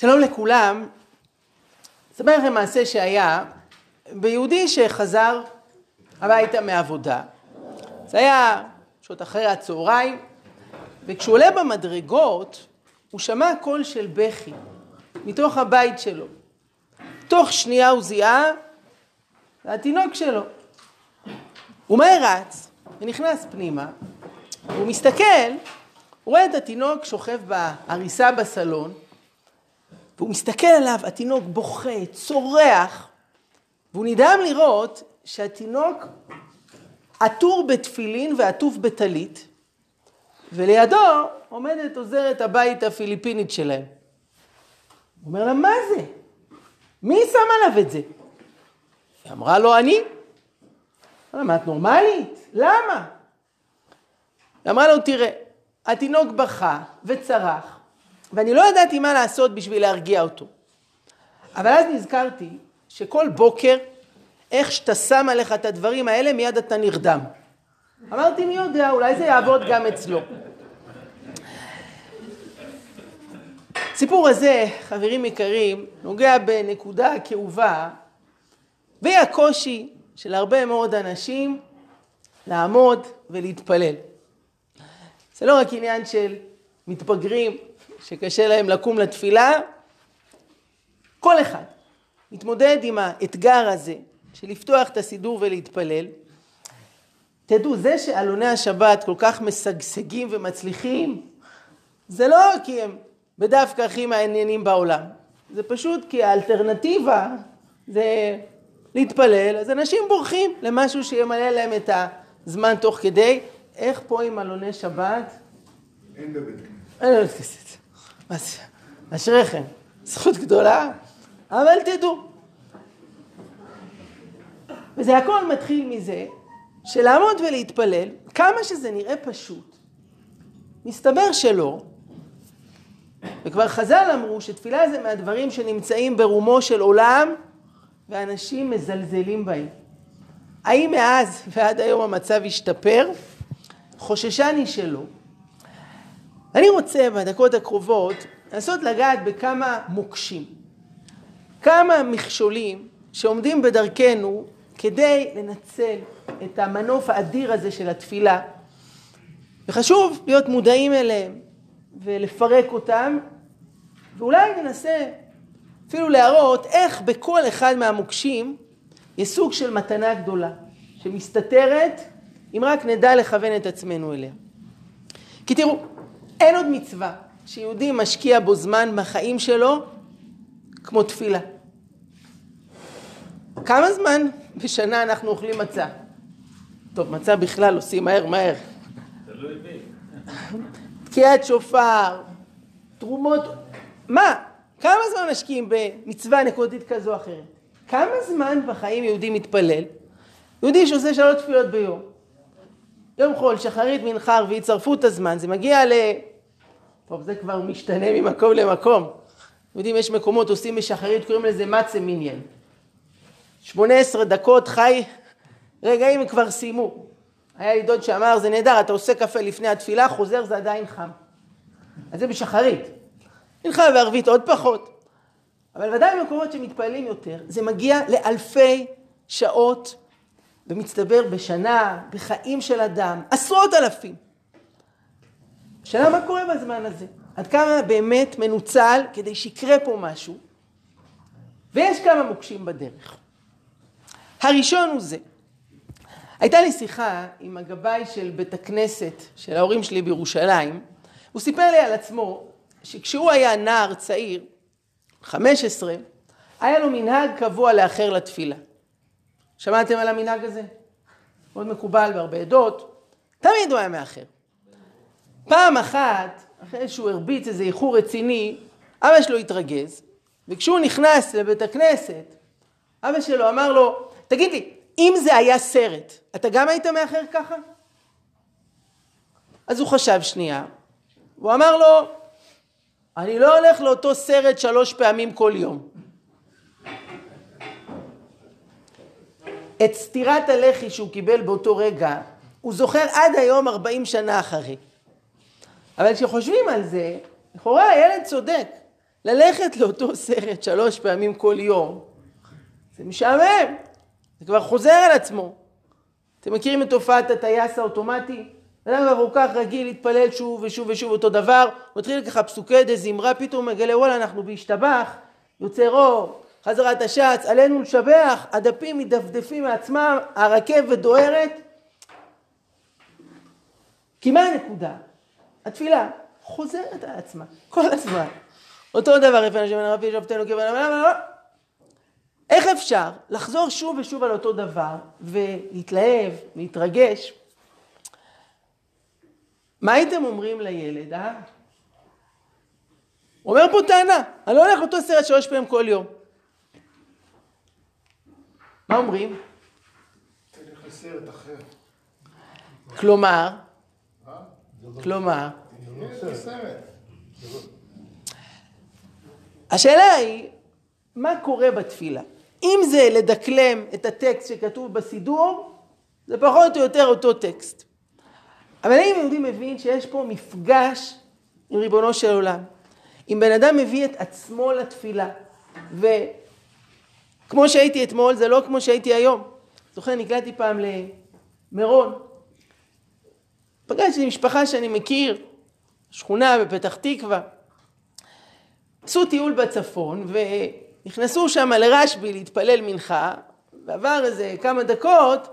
שלום לכולם, אספר לכם מעשה שהיה ביהודי שחזר הביתה מעבודה. זה היה שעות אחרי הצהריים, וכשהוא עולה במדרגות הוא שמע קול של בכי מתוך הבית שלו. תוך שנייה הוא זיהה, זה התינוק שלו. הוא מהר רץ ונכנס פנימה, והוא מסתכל, הוא רואה את התינוק שוכב בעריסה בסלון, והוא מסתכל עליו, התינוק בוכה, צורח, והוא נדהם לראות שהתינוק עטור בתפילין ועטוף בטלית, ולידו עומדת עוזרת הבית הפיליפינית שלהם. הוא אומר לה, מה זה? מי שם עליו את זה? היא אמרה לו, אני. למה, את נורמלית? למה? היא אמרה לו, תראה, התינוק בכה וצרח, ואני לא ידעתי מה לעשות בשביל להרגיע אותו. אבל אז נזכרתי שכל בוקר, איך שאתה שם עליך את הדברים האלה, מיד אתה נרדם. אמרתי, מי יודע, אולי זה יעבוד גם אצלו. הסיפור הזה, חברים יקרים, נוגע בנקודה כאובה, והיא הקושי של הרבה מאוד אנשים לעמוד ולהתפלל. זה לא רק עניין של מתבגרים שקשה להם לקום לתפילה, כל אחד מתמודד עם האתגר הזה של לפתוח את הסידור ולהתפלל. תדעו, זה שעלוני השבת כל כך משגשגים ומצליחים, זה לא כי הם בדווקא הכי מעניינים בעולם, זה פשוט כי האלטרנטיבה זה להתפלל, אז אנשים בורחים למשהו שימלא להם את הזמן תוך כדי. איך פה עם עלוני שבת? אין בבית כנסת. אין בבית כנסת. אשריכם. זכות גדולה, אבל תדעו. וזה הכל מתחיל מזה שלעמוד ולהתפלל, כמה שזה נראה פשוט, מסתבר שלא, וכבר חז"ל אמרו שתפילה זה מהדברים שנמצאים ברומו של עולם ואנשים מזלזלים בהם. האם מאז ועד היום המצב השתפר? חוששני שלא. אני רוצה בדקות הקרובות לנסות לגעת בכמה מוקשים, כמה מכשולים שעומדים בדרכנו כדי לנצל את המנוף האדיר הזה של התפילה. וחשוב להיות מודעים אליהם ולפרק אותם, ואולי ננסה אפילו להראות איך בכל אחד מהמוקשים יש סוג של מתנה גדולה, שמסתתרת אם רק נדע לכוון את עצמנו אליה. כי תראו, אין עוד מצווה שיהודי משקיע בו זמן בחיים שלו כמו תפילה. כמה זמן בשנה אנחנו אוכלים מצה? טוב, מצה בכלל עושים מהר מהר. תקיעת שופר, תרומות, מה? כמה זמן משקיעים במצווה נקודתית כזו או אחרת? כמה זמן בחיים יהודי מתפלל? יהודי שעושה שלוש תפילות ביום. יום חול, שחרית, מנחה, ערבית, צרפו את הזמן, זה מגיע ל... טוב, זה כבר משתנה ממקום למקום. יודעים, יש מקומות עושים בשחרית, קוראים לזה מצה מיניאן. 18 דקות חי, רגעים כבר סיימו. היה לי דוד שאמר, זה נהדר, אתה עושה קפה לפני התפילה, חוזר, זה עדיין חם. אז זה בשחרית. מנחה וערבית עוד פחות. אבל ודאי במקומות שמתפעלים יותר, זה מגיע לאלפי שעות במצטבר בשנה, בחיים של אדם, עשרות אלפים. השאלה מה קורה בזמן הזה? עד כמה באמת מנוצל כדי שיקרה פה משהו? ויש כמה מוקשים בדרך. הראשון הוא זה. הייתה לי שיחה עם הגבאי של בית הכנסת של ההורים שלי בירושלים. הוא סיפר לי על עצמו שכשהוא היה נער צעיר, 15, היה לו מנהג קבוע לאחר לתפילה. שמעתם על המנהג הזה? מאוד מקובל בהרבה עדות. תמיד הוא היה מאחר. פעם אחת, אחרי שהוא הרביץ איזה איחור רציני, אבא שלו התרגז, וכשהוא נכנס לבית הכנסת, אבא שלו אמר לו, תגיד לי, אם זה היה סרט, אתה גם היית מאחר ככה? אז הוא חשב שנייה, הוא אמר לו, אני לא הולך לאותו סרט שלוש פעמים כל יום. את סטירת הלחי שהוא קיבל באותו רגע, הוא זוכר עד היום 40 שנה אחרי. אבל כשחושבים על זה, לכאורה הילד צודק. ללכת לאותו סרט שלוש פעמים כל יום, זה משעמם, זה כבר חוזר על עצמו. אתם מכירים את תופעת הטייס האוטומטי? אדם כבר כל כך רגיל להתפלל שוב ושוב ושוב אותו דבר, הוא מתחיל ככה פסוקי דה זמרה, פתאום מגלה וואלה אנחנו בהשתבח, יוצא רוב, חזרת השץ, עלינו לשבח, הדפים מדפדפים מעצמם, הרכבת דוהרת. כי מה הנקודה? התפילה חוזרת על עצמה, כל הזמן. אותו דבר, יפה נשם הרבי שבתנו כבן איך אפשר לחזור שוב ושוב על אותו דבר ולהתלהב, להתרגש? מה הייתם אומרים לילד, אה? הוא אומר פה טענה, אני לא הולך לאותו סרט שלוש פעמים כל יום. מה אומרים? תלך לסרט אחר. כלומר? כלומר. השאלה היא, מה קורה בתפילה? אם זה לדקלם את הטקסט שכתוב בסידור, זה פחות או יותר אותו טקסט. אבל אם יהודי מבין שיש פה מפגש עם ריבונו של עולם, אם בן אדם מביא את עצמו לתפילה, וכמו שהייתי אתמול, זה לא כמו שהייתי היום. זוכר, נקלעתי פעם למירון. פגשתי משפחה שאני מכיר, שכונה בפתח תקווה. עשו טיול בצפון ונכנסו שם לרשב"י להתפלל מנחה, ועבר איזה כמה דקות,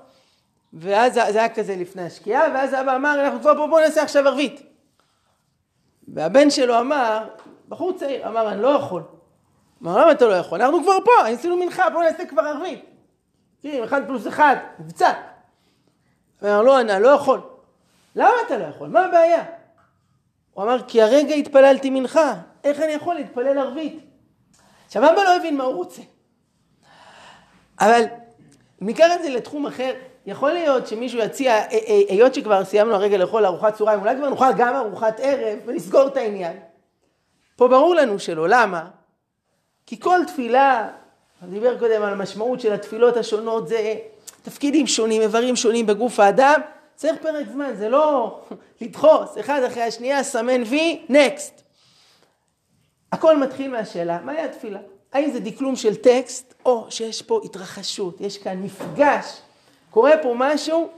ואז זה היה כזה לפני השקיעה, ואז אבא אמר, אנחנו כבר פה, בוא נעשה עכשיו ערבית. והבן שלו אמר, בחור צעיר, אמר, אני לא יכול. אמר, למה אתה לא יכול? אנחנו כבר פה, עשינו מנחה, בוא נעשה כבר ערבית. תראי, אחד פלוס אחד, מבצע. אמר, לא, אני לא יכול. למה אתה לא יכול? מה הבעיה? הוא אמר, כי הרגע התפללתי מנחה, איך אני יכול להתפלל ערבית? עכשיו, אבא לא הבין מה הוא רוצה. אבל ניקח את זה לתחום אחר, יכול להיות שמישהו יציע, אה, אה, היות שכבר סיימנו הרגע לאכול ארוחת צהריים, אולי כבר נאכל גם ארוחת ערב ונסגור את העניין. פה ברור לנו שלא, למה? כי כל תפילה, אני דיבר קודם על המשמעות של התפילות השונות, זה תפקידים שונים, איברים שונים בגוף האדם, צריך פרק זמן, זה לא לדחוס אחד אחרי השנייה, סמן וי, נקסט. הכל מתחיל מהשאלה, מהי התפילה? האם זה דקלום של טקסט, או שיש פה התרחשות, יש כאן מפגש, קורה פה משהו?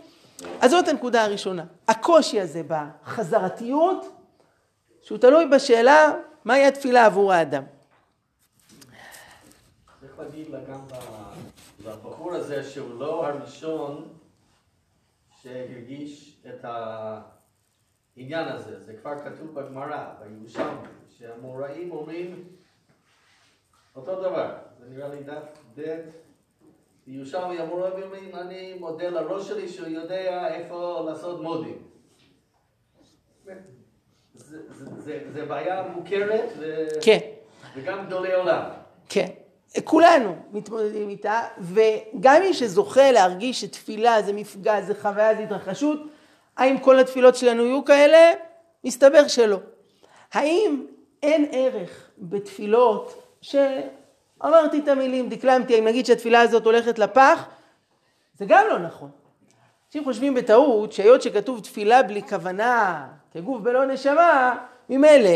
אז זאת הנקודה הראשונה. הקושי הזה בחזרתיות, שהוא תלוי בשאלה מהי התפילה עבור האדם. צריך להגיד לה גם לבחור הזה שהוא לא הראשון שהרגיש את העניין הזה, זה כבר כתוב בגמרא, בירושלמי, שהמוראים אומרים אותו דבר, זה נראה לי דף ב' בירושלמי המוראים אומרים, אני מודה לראש שלי שהוא יודע איפה לעשות מודים. זה, זה, זה, זה בעיה מוכרת ו... כן. וגם גדולי עולם. כולנו מתמודדים איתה, וגם מי שזוכה להרגיש שתפילה זה מפגש, זה חוויה, זה התרחשות, האם כל התפילות שלנו יהיו כאלה? מסתבר שלא. האם אין ערך בתפילות שאמרתי את המילים, דקלמתי, אם נגיד שהתפילה הזאת הולכת לפח, זה גם לא נכון. אנשים חושבים בטעות שהיות שכתוב תפילה בלי כוונה, כגוף בלא נשמה, ממילא,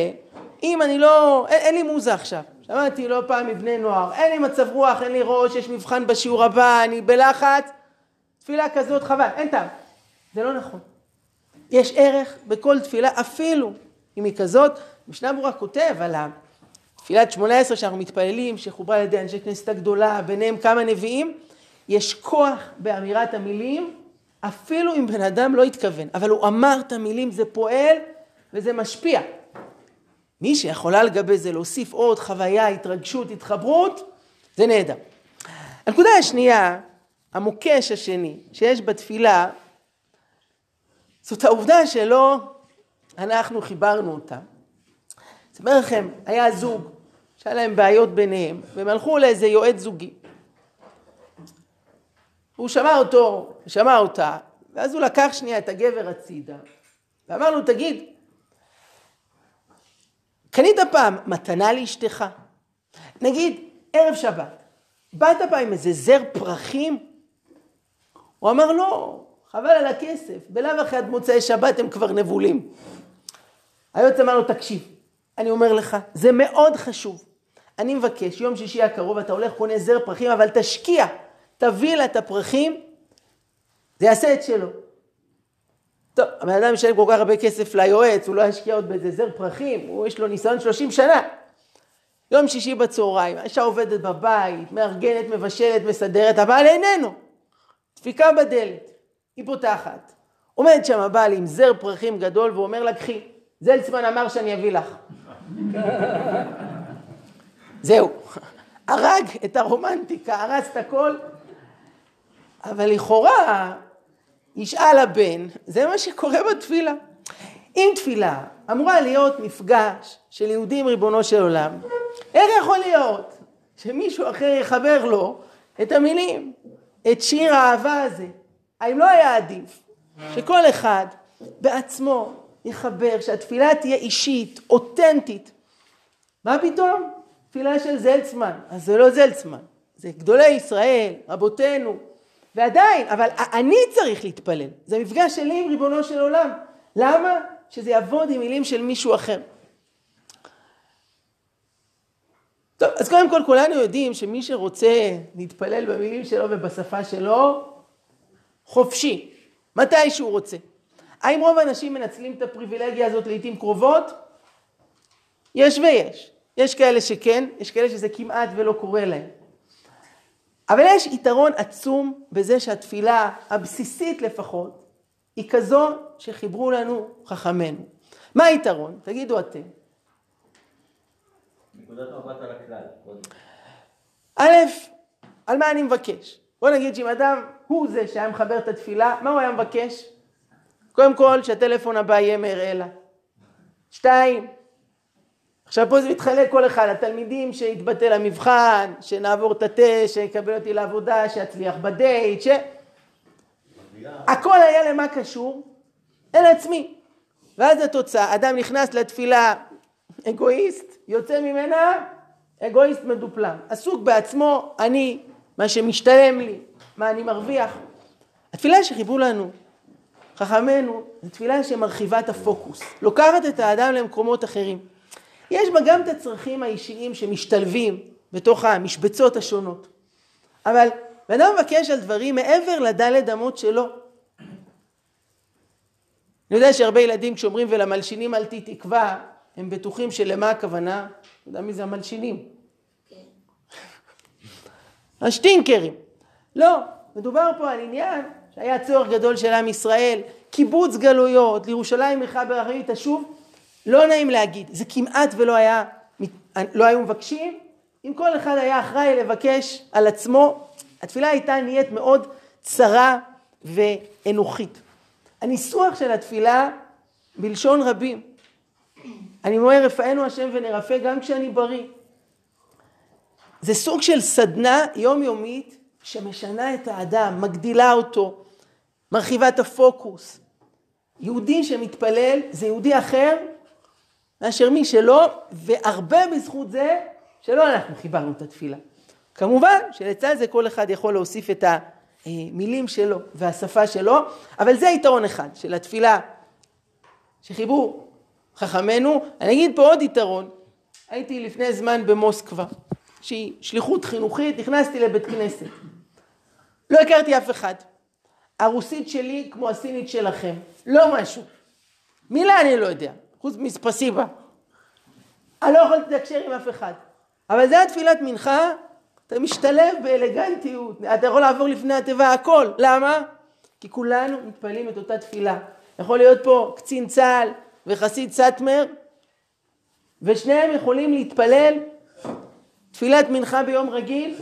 אם אני לא, אין, אין לי מוזה עכשיו. שמעתי לא פעם מבני נוער, אין לי מצב רוח, אין לי ראש, יש מבחן בשיעור הבא, אני בלחץ, תפילה כזאת חבל, אין טעם. זה לא נכון. יש ערך בכל תפילה, אפילו אם היא כזאת. משנה ברורה כותב על תפילת שמונה עשרה שאנחנו מתפללים, שחוברה על ידי אנשי כנסת הגדולה, ביניהם כמה נביאים, יש כוח באמירת המילים, אפילו אם בן אדם לא התכוון, אבל הוא אמר את המילים, זה פועל וזה משפיע. מי שיכולה לגבי זה להוסיף עוד חוויה, התרגשות, התחברות, זה נהדר. הנקודה השנייה, המוקש השני שיש בתפילה, זאת העובדה שלא אנחנו חיברנו אותה. אספר לכם, היה זוג שהיה להם בעיות ביניהם, והם הלכו לאיזה יועץ זוגי. הוא שמע אותו, שמע אותה, ואז הוא לקח שנייה את הגבר הצידה, ואמר לו, תגיד, קנית פעם מתנה לאשתך? נגיד, ערב שבת, באת פעם עם איזה זר פרחים? הוא אמר, לא, חבל על הכסף, בלאו הכי עד מוצאי שבת הם כבר נבולים. היועץ אמר לו, תקשיב, אני אומר לך, זה מאוד חשוב. אני מבקש, יום שישי הקרוב אתה הולך, קונה זר פרחים, אבל תשקיע, תביא לה את הפרחים, זה יעשה את שלו. טוב, הבן אדם משלם כל כך הרבה כסף ליועץ, הוא לא ישקיע עוד באיזה זר פרחים, הוא יש לו ניסיון 30 שנה. יום שישי בצהריים, האישה עובדת בבית, מארגנת, מבשלת, מסדרת, הבעל איננו. דפיקה בדלת, היא פותחת. עומד שם הבעל עם זר פרחים גדול ואומר לה, קחי, זלצמן אמר שאני אביא לך. זהו, הרג את הרומנטיקה, הרס את הכל, אבל לכאורה ישאל הבן, זה מה שקורה בתפילה. אם תפילה אמורה להיות מפגש של יהודי עם ריבונו של עולם, איך יכול להיות שמישהו אחר יחבר לו את המילים, את שיר האהבה הזה? האם לא היה עדיף שכל אחד בעצמו יחבר, שהתפילה תהיה אישית, אותנטית? מה פתאום? תפילה של זלצמן. אז זה לא זלצמן, זה גדולי ישראל, רבותינו. ועדיין, אבל אני צריך להתפלל. זה מפגש שלי עם ריבונו של עולם. למה? שזה יעבוד עם מילים של מישהו אחר. טוב, אז קודם כל כולנו יודעים שמי שרוצה להתפלל במילים שלו ובשפה שלו, חופשי, מתי שהוא רוצה. האם רוב האנשים מנצלים את הפריבילגיה הזאת לעיתים קרובות? יש ויש. יש כאלה שכן, יש כאלה שזה כמעט ולא קורה להם. אבל יש יתרון עצום בזה שהתפילה הבסיסית לפחות היא כזו שחיברו לנו חכמינו. מה היתרון? תגידו אתם. נקודת מבט על הכלל. א', על מה אני מבקש? בוא נגיד שאם אדם הוא זה שהיה מחבר את התפילה, מה הוא היה מבקש? קודם כל, שהטלפון הבא יהיה מאראלה. שתיים, עכשיו פה זה מתחלק כל אחד, התלמידים שיתבטל המבחן, שנעבור את הטסט, שיקבל אותי לעבודה, שיצליח בדייט, ש... הכל היה למה קשור? אל עצמי. ואז התוצאה, אדם נכנס לתפילה אגואיסט, יוצא ממנה אגואיסט מדופלם. עסוק בעצמו, אני, מה שמשתלם לי, מה אני מרוויח. התפילה שחיברו לנו, חכמינו, זו תפילה שמרחיבה את הפוקוס, לוקחת את האדם למקומות אחרים. יש בה גם את הצרכים האישיים שמשתלבים בתוך המשבצות השונות. אבל בן אדם מבקש על דברים מעבר לדלת אמות שלו. אני יודע שהרבה ילדים כשאומרים ולמלשינים אל תהי תקווה, הם בטוחים שלמה הכוונה? אתה יודע מי זה המלשינים? השטינקרים. לא, מדובר פה על עניין שהיה צורך גדול של עם ישראל, קיבוץ גלויות, לירושלים מיכה ברחמים תשוב, לא נעים להגיד, זה כמעט ולא היה, לא היו מבקשים, אם כל אחד היה אחראי לבקש על עצמו, התפילה הייתה נהיית מאוד צרה ואנוכית. הניסוח של התפילה בלשון רבים. אני אומר, רפאנו השם ונרפא גם כשאני בריא. זה סוג של סדנה יומיומית שמשנה את האדם, מגדילה אותו, מרחיבה את הפוקוס. יהודי שמתפלל זה יהודי אחר מאשר מי שלא, והרבה בזכות זה שלא אנחנו חיברנו את התפילה. כמובן שלצד זה כל אחד יכול להוסיף את המילים שלו והשפה שלו, אבל זה יתרון אחד של התפילה שחיברו חכמינו. אני אגיד פה עוד יתרון, הייתי לפני זמן במוסקבה, שהיא שליחות חינוכית, נכנסתי לבית כנסת. לא הכרתי אף אחד. הרוסית שלי כמו הסינית שלכם, לא משהו. מילה אני לא יודע. חוץ מספסיבה. אני לא יכול לתקשר עם אף אחד. אבל זה התפילת מנחה, אתה משתלב באלגנטיות, אתה יכול לעבור לפני התיבה הכל. למה? כי כולנו מתפללים את אותה תפילה. יכול להיות פה קצין צה"ל וחסיד סאטמר, ושניהם יכולים להתפלל תפילת מנחה ביום רגיל,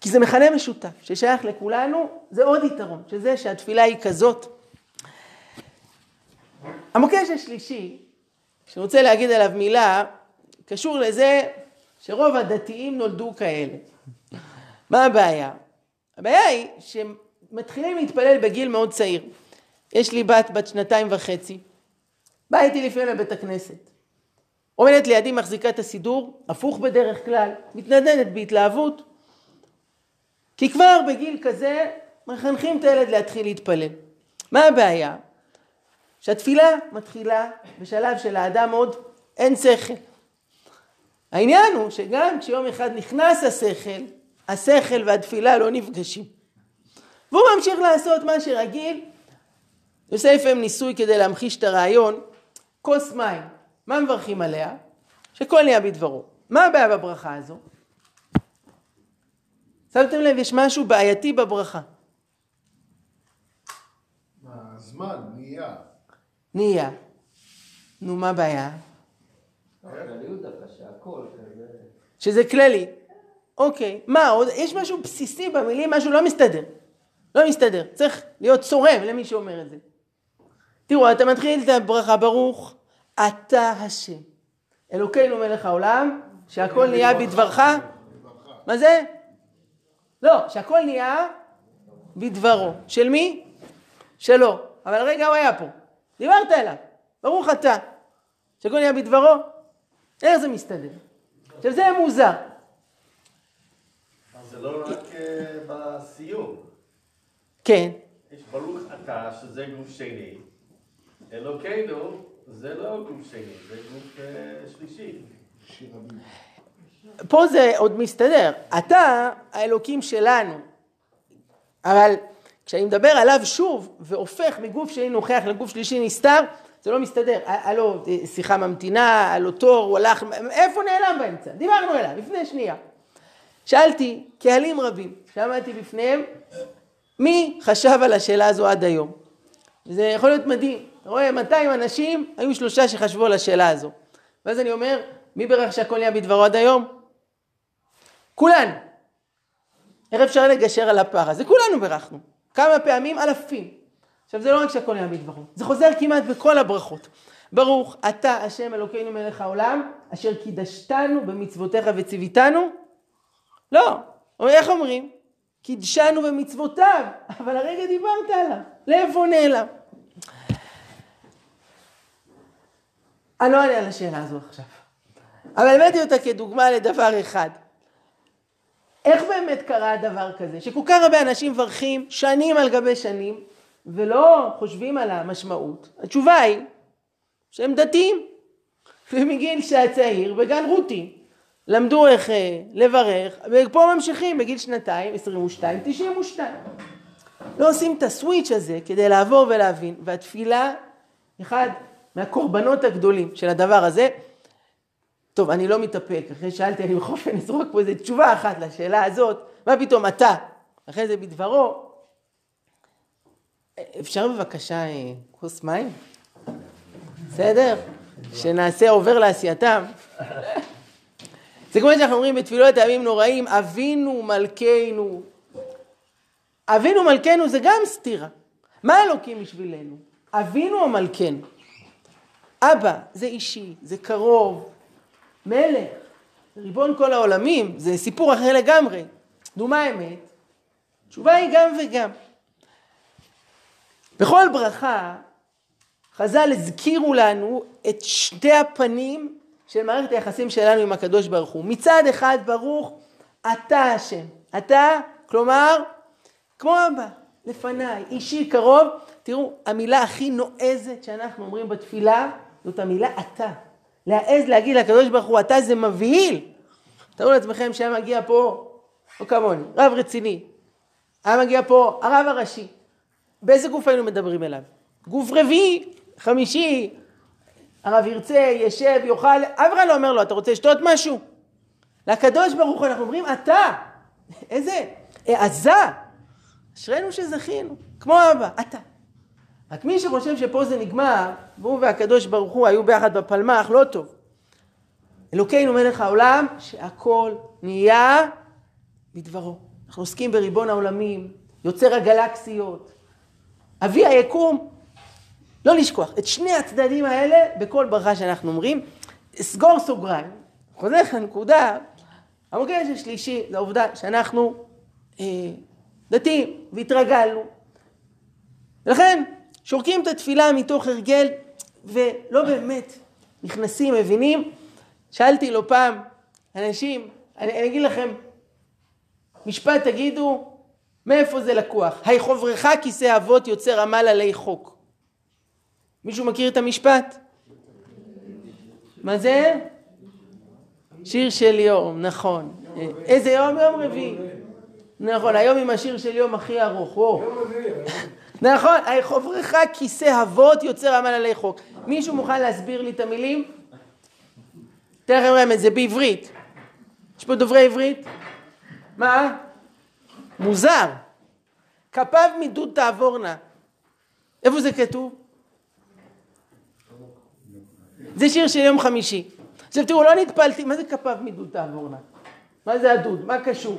כי זה מכנה משותף ששייך לכולנו, זה עוד יתרון, שזה שהתפילה היא כזאת המוקש השלישי, שאני רוצה להגיד עליו מילה, קשור לזה שרוב הדתיים נולדו כאלה. מה הבעיה? הבעיה היא שמתחילים להתפלל בגיל מאוד צעיר. יש לי בת בת שנתיים וחצי, באה איתי לפני לבית הכנסת. עומדת לידי מחזיקה את הסידור, הפוך בדרך כלל, מתנדנדת בהתלהבות. כי כבר בגיל כזה מחנכים את הילד להתחיל להתפלל. מה הבעיה? שהתפילה מתחילה בשלב של האדם עוד אין שכל. העניין הוא שגם כשיום אחד נכנס השכל, השכל והתפילה לא נפגשים. והוא ממשיך לעשות מה שרגיל. עושה לפעמים ניסוי כדי להמחיש את הרעיון. כוס מים, מה מברכים עליה? שכל נהיה בדברו. מה הבעיה בברכה הזו? שמתם לב, יש משהו בעייתי בברכה. הזמן, נהיה. נהיה. נו, מה הבעיה? שזה כללי. אוקיי, מה עוד? יש משהו בסיסי במילים, משהו לא מסתדר. לא מסתדר. צריך להיות צורם למי שאומר את זה. תראו, אתה מתחיל את הברכה, ברוך אתה השם. אלוקינו מלך העולם, שהכל נהיה בדברך. מה זה? לא, שהכל נהיה בדברו. של מי? שלו. אבל רגע הוא היה פה. דיברת אליו. ברוך אתה. שהכל נהיה בדברו. איך זה מסתדר? עכשיו זה מוזר. זה לא רק אה, בסיום. כן. יש ברוך אתה, שזה גוף שני. אלוקינו, זה לא גוף שני, זה גוף אה, שלישי. פה זה עוד מסתדר. אתה האלוקים שלנו. אבל כשאני מדבר עליו שוב והופך מגוף שני נוכח לגוף שלישי נסתר, זה לא מסתדר. היה לו אה, שיחה ממתינה, היה לו תור, הוא הלך, איפה נעלם באמצע? דיברנו אליו לפני שנייה. שאלתי קהלים רבים שעמדתי בפניהם, מי חשב על השאלה הזו עד היום? זה יכול להיות מדהים. אתה רואה, 200 אנשים, היו שלושה שחשבו על השאלה הזו. ואז אני אומר, מי בירך שהכל נהיה בדברו עד היום? כולנו. איך אפשר לגשר על הפער הזה? כולנו בירכנו. כמה פעמים? אלפים. עכשיו זה לא רק שהכל נהיה בדברו, זה חוזר כמעט בכל הברכות. ברוך אתה השם אלוקינו מלך העולם, אשר קידשתנו במצוותיך וציוויתנו. לא, איך אומרים? קידשנו במצוותיו, אבל הרגע דיברת עליו, לאיפה נעלם? אני לא אענה על השאלה הזו עכשיו, אבל הבאתי אותה כדוגמה לדבר אחד. איך באמת קרה דבר כזה, שכל כך הרבה אנשים מברכים שנים על גבי שנים, ולא חושבים על המשמעות? התשובה היא שהם דתיים, ומגיל שעה צעיר בגן רותי. למדו איך אה, לברך, ופה ממשיכים בגיל שנתיים, 22, 92. לא עושים את הסוויץ' הזה כדי לעבור ולהבין, והתפילה, אחד מהקורבנות הגדולים של הדבר הזה, טוב, אני לא מתאפק, אחרי שאלתי, אני בכל אופן אזרוק פה איזה תשובה אחת לשאלה הזאת, מה פתאום אתה, אחרי זה בדברו, אפשר בבקשה אה, כוס מים? בסדר? שנעשה עובר לעשייתם. זה כמו שאנחנו אומרים בתפילות הימים נוראים, אבינו מלכנו. אבינו מלכנו זה גם סתירה. מה אלוקים בשבילנו? אבינו או מלכנו? אבא, זה אישי, זה קרוב, מלך, ריבון כל העולמים, זה סיפור אחר לגמרי. נו, מה האמת? התשובה היא גם וגם. בכל ברכה, חז"ל הזכירו לנו את שתי הפנים של מערכת היחסים שלנו עם הקדוש ברוך הוא. מצד אחד, ברוך אתה השם. אתה, כלומר, כמו אבא, לפניי, אישי, קרוב. תראו, המילה הכי נועזת שאנחנו אומרים בתפילה, זאת המילה אתה. להעז להגיד לקדוש ברוך הוא, אתה זה מבהיל. תראו לעצמכם שהיה מגיע פה, לא כמוני, רב רציני. היה מגיע פה הרב הראשי. באיזה גוף היינו מדברים אליו? גוף רביעי, חמישי, הרב ירצה, ישב, יאכל, אף אחד לא אומר לו, אתה רוצה לשתות משהו? לקדוש ברוך הוא אנחנו אומרים, אתה, איזה העזה, אשרינו שזכינו, כמו אבא, אתה. רק מי שחושב שפה זה נגמר, והוא והקדוש ברוך הוא היו ביחד בפלמ"ח, לא טוב. אלוקינו מלך העולם, שהכל נהיה בדברו. אנחנו עוסקים בריבון העולמים, יוצר הגלקסיות, אבי היקום. לא לשכוח, את שני הצדדים האלה בכל ברכה שאנחנו אומרים, סגור סוגריים, חוזר לנקודה, המוקד השלישי זה העובדה שאנחנו אה, דתיים והתרגלנו. ולכן שורקים את התפילה מתוך הרגל ולא באמת נכנסים, מבינים. שאלתי לא פעם אנשים, אני, אני אגיד לכם משפט, תגידו מאיפה זה לקוח. היי חוברך כיסא אבות יוצר עמל עלי חוק. מישהו מכיר את המשפט? מה זה? שיר של יום, נכון. איזה יום? יום רביעי. נכון, היום עם השיר של יום הכי ארוך. וואו. נכון, חוברך כיסא אבות יוצר עמל עלי חוק. מישהו מוכן להסביר לי את המילים? תכף רמז, זה בעברית. יש פה דוברי עברית? מה? מוזר. כפיו מדוד תעבורנה. איפה זה כתוב? זה שיר של יום חמישי. עכשיו תראו, לא נטפלתי, מה זה כפיו מדוד תעבורנה? מה זה הדוד? מה קשור?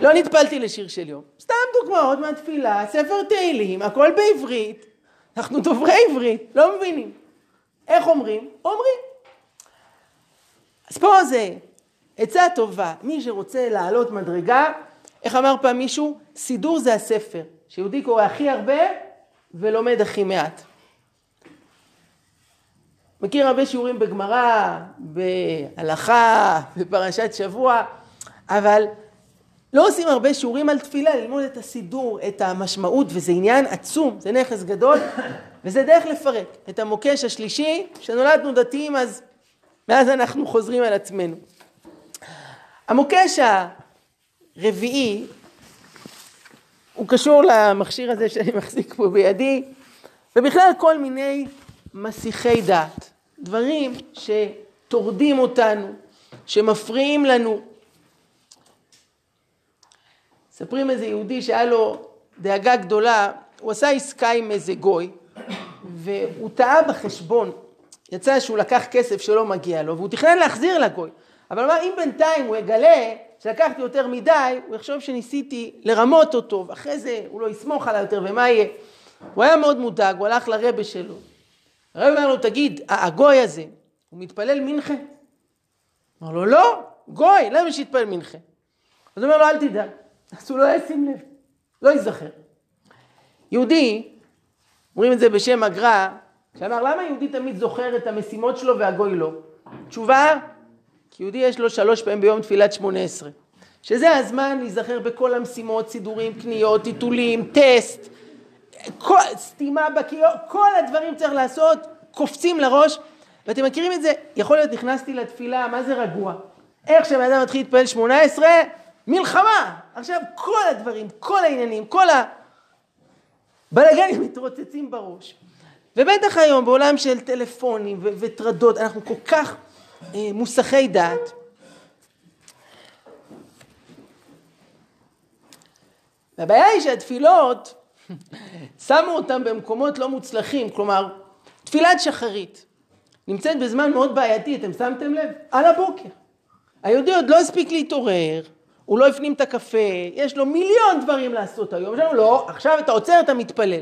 לא נטפלתי לשיר של יום. סתם דוגמאות מהתפילה, ספר תהילים, הכל בעברית. אנחנו דוברי עברית, לא מבינים. איך אומרים? אומרים. אז פה זה עצה טובה. מי שרוצה לעלות מדרגה, איך אמר פעם מישהו? סידור זה הספר, שיהודי קורא הכי הרבה ולומד הכי מעט. מכיר הרבה שיעורים בגמרא, בהלכה, בפרשת שבוע, אבל לא עושים הרבה שיעורים על תפילה, ללמוד את הסידור, את המשמעות, וזה עניין עצום, זה נכס גדול, וזה דרך לפרק. את המוקש השלישי, שנולדנו דתיים אז, מאז אנחנו חוזרים על עצמנו. המוקש הרביעי, הוא קשור למכשיר הזה שאני מחזיק פה בידי, ובכלל כל מיני מסיחי דעת, דברים שטורדים אותנו, שמפריעים לנו, מספרים איזה יהודי שהיה לו דאגה גדולה, הוא עשה עסקה עם איזה גוי, והוא טעה בחשבון. יצא שהוא לקח כסף שלא מגיע לו, והוא תכנן להחזיר לגוי. אבל אמר, אם בינתיים הוא יגלה שלקחתי יותר מדי, הוא יחשוב שניסיתי לרמות אותו, ואחרי זה הוא לא יסמוך עליי יותר, ומה יהיה? הוא היה מאוד מודאג, הוא הלך לרבה שלו. הרב אמר לו, תגיד, הגוי הזה, הוא מתפלל מנחה? אמר לו, לא, גוי, למה שיתפלל מנחה? אז הוא אומר לו, אל תדאג, אז הוא לא ישים לב, לא ייזכר. יהודי, אומרים את זה בשם הגר"א, שאמר למה יהודי תמיד זוכר את המשימות שלו והגוי לא? תשובה, כי יהודי יש לו שלוש פעמים ביום תפילת שמונה עשרה. שזה הזמן להיזכר בכל המשימות, סידורים, קניות, טיטולים, טסט, כל, סתימה בכיור, כל הדברים צריך לעשות, קופצים לראש. ואתם מכירים את זה? יכול להיות נכנסתי לתפילה, מה זה רגוע? איך שבן אדם מתחיל להתפלל שמונה עשרה, מלחמה. עכשיו כל הדברים, כל העניינים, כל הבלאגנים מתרוצצים בראש. ובטח היום בעולם של טלפונים וטרדות, אנחנו כל כך אה, מוסכי דעת. והבעיה היא שהתפילות, שמו אותם במקומות לא מוצלחים, כלומר, תפילת שחרית נמצאת בזמן מאוד בעייתי, אתם שמתם לב? על הבוקר. היהודי עוד לא הספיק להתעורר, הוא לא הפנים את הקפה, יש לו מיליון דברים לעשות היום. יש לנו לא, עכשיו אתה עוצר, אתה מתפלל.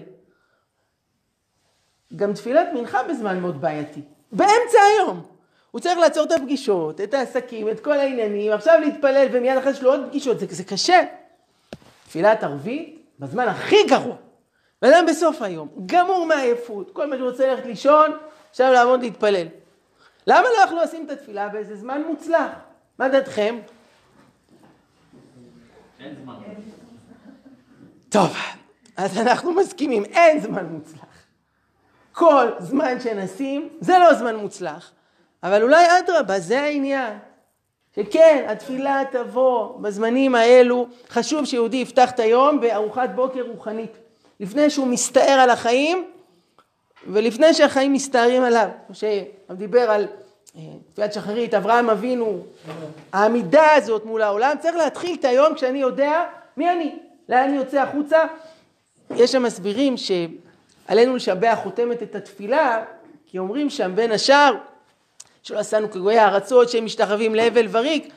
גם תפילת מנחה בזמן מאוד בעייתי. באמצע היום. הוא צריך לעצור את הפגישות, את העסקים, את כל העניינים, עכשיו להתפלל ומיד אחרי יש לו עוד פגישות, זה, זה קשה. תפילת ערבית, בזמן הכי גרוע. ואדם בסוף היום, גמור מעייפות, כל מה שהוא רוצה ללכת לישון, עכשיו לעמוד להתפלל. למה לא יכלו לשים את התפילה באיזה זמן מוצלח? מה דעתכם? אין זמן. טוב, אז אנחנו מסכימים, אין זמן מוצלח. כל זמן שנשים, זה לא זמן מוצלח. אבל אולי אדרבה, זה העניין. שכן, התפילה תבוא בזמנים האלו. חשוב שיהודי יפתח את היום בארוחת בוקר רוחנית. לפני שהוא מסתער על החיים, ולפני שהחיים מסתערים עליו. כמו שדיבר על תפילת שחרית, אברהם אבינו, העמידה הזאת מול העולם, צריך להתחיל את היום כשאני יודע מי אני, לאן אני יוצא החוצה. יש שם מסבירים שעלינו לשבח חותמת את התפילה, כי אומרים שם בין השאר, שלא עשינו כגויי הארצות שהם משתחווים להבל וריק.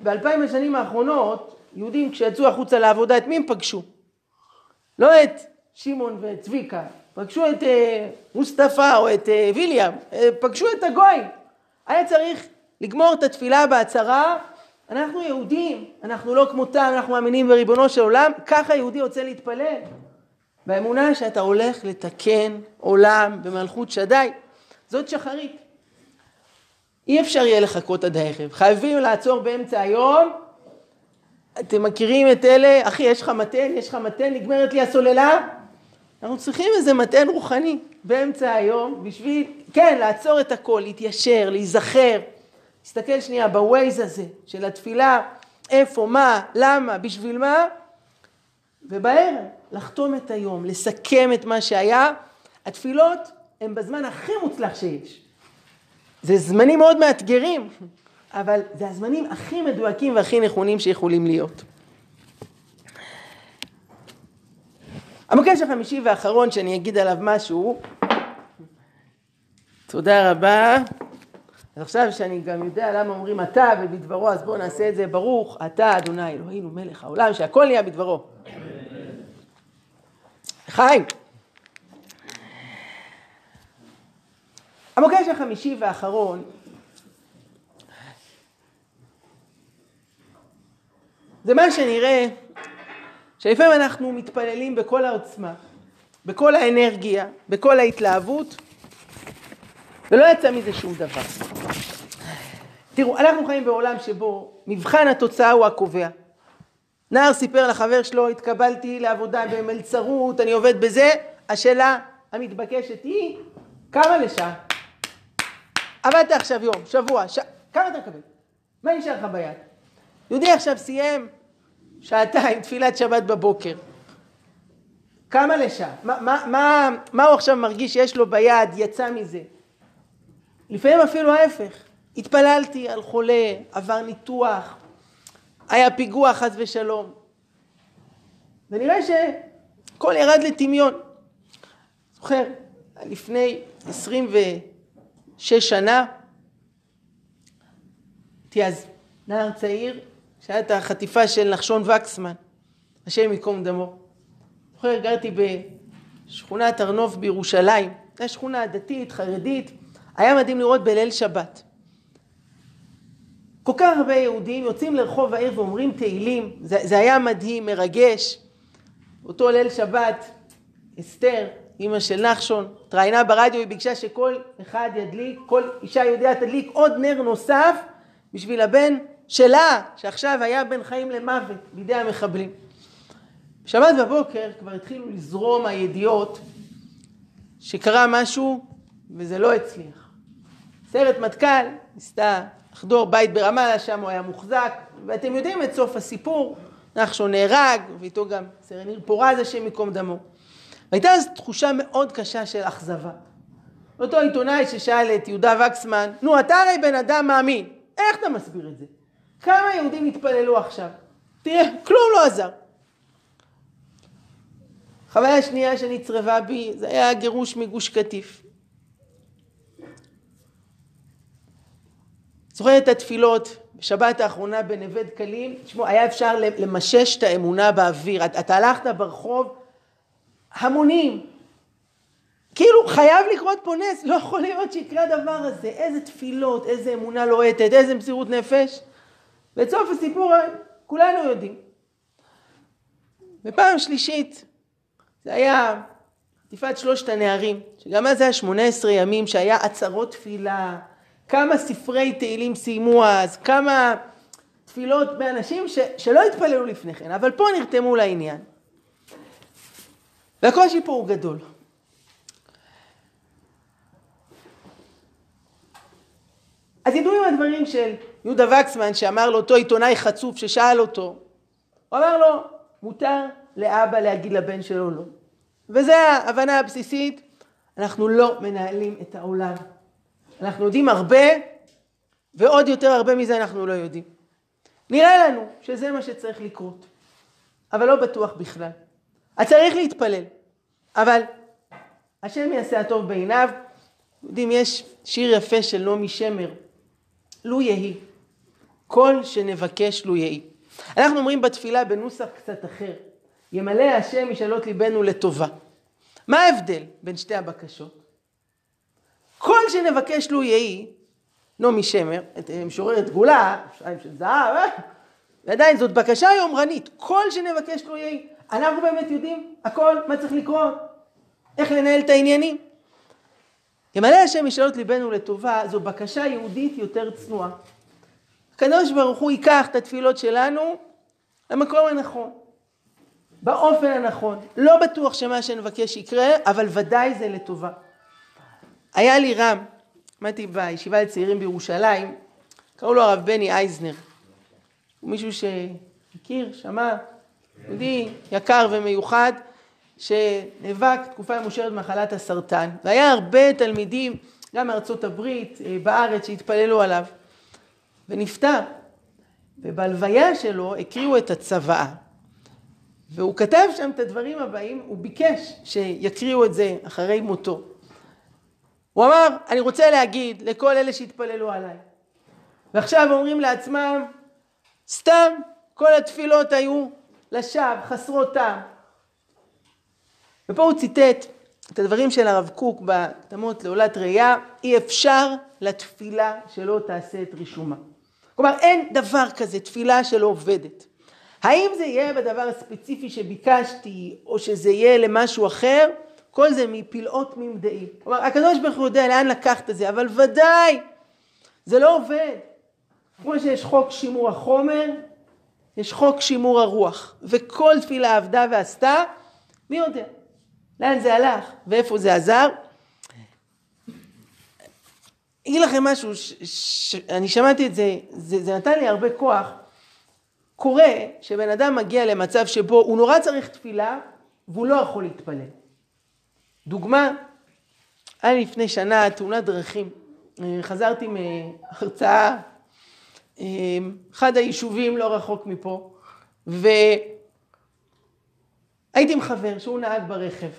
באלפיים השנים האחרונות, יהודים כשיצאו החוצה לעבודה, את מי הם פגשו? לא את שמעון ואת צביקה, פגשו את אה, מוסטפא או את אה, ויליאם, אה, פגשו את הגויים. היה צריך לגמור את התפילה בהצהרה, אנחנו יהודים, אנחנו לא כמותם, אנחנו מאמינים בריבונו של עולם, ככה יהודי רוצה להתפלל. באמונה שאתה הולך לתקן עולם במלכות שדי, זאת שחרית. אי אפשר יהיה לחכות עד הערב, חייבים לעצור באמצע היום. אתם מכירים את אלה, אחי יש לך מתן, יש לך מתן, נגמרת לי הסוללה, אנחנו צריכים איזה מטען רוחני באמצע היום בשביל, כן, לעצור את הכל, להתיישר, להיזכר. להסתכל שנייה בווייז הזה של התפילה, איפה, מה, למה, בשביל מה, ובערב לחתום את היום, לסכם את מה שהיה. התפילות הן בזמן הכי מוצלח שיש. זה זמנים מאוד מאתגרים, אבל זה הזמנים הכי מדויקים והכי נכונים שיכולים להיות. המוקש החמישי והאחרון שאני אגיד עליו משהו, תודה רבה. אז עכשיו שאני גם יודע למה אומרים אתה ובדברו, אז בואו נעשה את זה ברוך אתה אדוני אלוהינו מלך העולם, שהכל נהיה בדברו. חיים. המוקש החמישי והאחרון זה מה שנראה שלפעמים אנחנו מתפללים בכל העוצמה, בכל האנרגיה, בכל ההתלהבות, ולא יצא מזה שום דבר. תראו, אנחנו חיים בעולם שבו מבחן התוצאה הוא הקובע. נער סיפר לחבר שלו, התקבלתי לעבודה במלצרות, אני עובד בזה, השאלה המתבקשת היא, כמה לשעה? עבדת עכשיו יום, שבוע, ש... כמה אתה מקבל? מה נשאר לך ביד? יהודי עכשיו סיים שעתיים תפילת שבת בבוקר. כמה לשעה? מה, מה, מה, מה הוא עכשיו מרגיש שיש לו ביד, יצא מזה? לפעמים אפילו ההפך. התפללתי על חולה, עבר ניתוח, היה פיגוע חס ושלום. ונראה שהכל ירד לטמיון. זוכר, לפני 26 שנה, הייתי אז נער צעיר, שהיה את החטיפה של נחשון וקסמן, השם ייקום דמו. זוכר, גרתי בשכונת הר נוף בירושלים, זו שכונה דתית, חרדית, היה מדהים לראות בליל שבת. כל כך הרבה יהודים יוצאים לרחוב העיר ואומרים תהילים, זה, זה היה מדהים, מרגש. אותו ליל שבת, אסתר, אימא של נחשון, התראיינה ברדיו, היא ביקשה שכל אחד ידליק, כל אישה יהודיה תדליק עוד נר נוסף בשביל הבן שלה, שעכשיו היה בין חיים למוות בידי המחבלים. בשבת בבוקר כבר התחילו לזרום הידיעות שקרה משהו וזה לא הצליח. סיירת מטכ"ל ניסתה לחדור בית ברמאללה, שם הוא היה מוחזק, ואתם יודעים את סוף הסיפור, נחשון נהרג, ואיתו גם סרן ניר פורז, השם ייקום דמו. והייתה אז תחושה מאוד קשה של אכזבה. אותו עיתונאי ששאל את יהודה וקסמן, נו, אתה הרי בן אדם מאמין, איך אתה מסביר את זה? כמה יהודים התפללו עכשיו? תראה, כלום לא עזר. חוויה שנייה שנצרבה בי, זה היה הגירוש מגוש קטיף. זוכר את התפילות בשבת האחרונה בנווה דקלים? תשמעו, היה אפשר למשש את האמונה באוויר. אתה הלכת ברחוב, המונים. כאילו חייב לקרות פה נס, לא יכול להיות שיקרה הדבר הזה. איזה תפילות, איזה אמונה לוהטת, איזה מסירות נפש. ואת סוף הסיפור כולנו יודעים. ופעם שלישית, זה היה חטיפת שלושת הנערים, שגם אז היה 18 ימים שהיה עצרות תפילה, כמה ספרי תהילים סיימו אז, כמה תפילות באנשים ש, שלא התפללו לפני כן, אבל פה נרתמו לעניין. והקושי פה הוא גדול. אז ידועים הדברים של יהודה וקסמן שאמר לאותו עיתונאי חצוף ששאל אותו, הוא אמר לו, מותר לאבא להגיד לבן שלו לא. וזו ההבנה הבסיסית, אנחנו לא מנהלים את העולם. אנחנו יודעים הרבה, ועוד יותר הרבה מזה אנחנו לא יודעים. נראה לנו שזה מה שצריך לקרות, אבל לא בטוח בכלל. אז צריך להתפלל, אבל השם יעשה הטוב בעיניו. יודעים, יש שיר יפה של נעמי שמר, לו יהי, כל שנבקש לו יהי. אנחנו אומרים בתפילה בנוסח קצת אחר, ימלא השם משאלות ליבנו לטובה. מה ההבדל בין שתי הבקשות? כל שנבקש לו יהי, נעמי שמר, אה, משוררת גאולה, שיים של זהב, אה? ועדיין זאת בקשה יומרנית, כל שנבקש לו יהי. אנחנו באמת יודעים הכל, מה צריך לקרות, איך לנהל את העניינים. ימלא השם משאלות ליבנו לטובה, זו בקשה יהודית יותר צנועה. הקדוש ברוך הוא ייקח את התפילות שלנו למקום הנכון. באופן הנכון. לא בטוח שמה שנבקש יקרה, אבל ודאי זה לטובה. היה לי רם, למדתי בישיבה לצעירים בירושלים, קראו לו הרב בני אייזנר. הוא מישהו שהכיר, שמע, יהודי יקר ומיוחד, שנאבק תקופה ממושרת במחלת הסרטן. והיה הרבה תלמידים, גם מארצות הברית, אה, בארץ, שהתפללו עליו. ונפטר. ובהלוויה שלו הקריאו את הצוואה. והוא כתב שם את הדברים הבאים, הוא ביקש שיקריאו את זה אחרי מותו. הוא אמר, אני רוצה להגיד לכל אלה שהתפללו עליי, ועכשיו אומרים לעצמם, סתם כל התפילות היו לשווא, חסרות טעם. ופה הוא ציטט את הדברים של הרב קוק בהקדמות לעולת ראייה, אי אפשר לתפילה שלא תעשה את רישומה. כלומר, אין דבר כזה, תפילה שלא עובדת. האם זה יהיה בדבר הספציפי שביקשתי, או שזה יהיה למשהו אחר, כל זה מפלאות ממדעים. כלומר, הקדוש ברוך הוא יודע לאן לקחת את זה, אבל ודאי, זה לא עובד. כמו שיש חוק שימור החומר, יש חוק שימור הרוח. וכל תפילה עבדה ועשתה, מי יודע? לאן זה הלך ואיפה זה עזר? אגיד לכם משהו, ש, ש, אני שמעתי את זה, זה, זה נתן לי הרבה כוח. קורה שבן אדם מגיע למצב שבו הוא נורא צריך תפילה והוא לא יכול להתפלל. דוגמה, היה לי לפני שנה תאונת דרכים. חזרתי מהרצאה, אחד היישובים לא רחוק מפה, והייתי עם חבר שהוא נהג ברכב,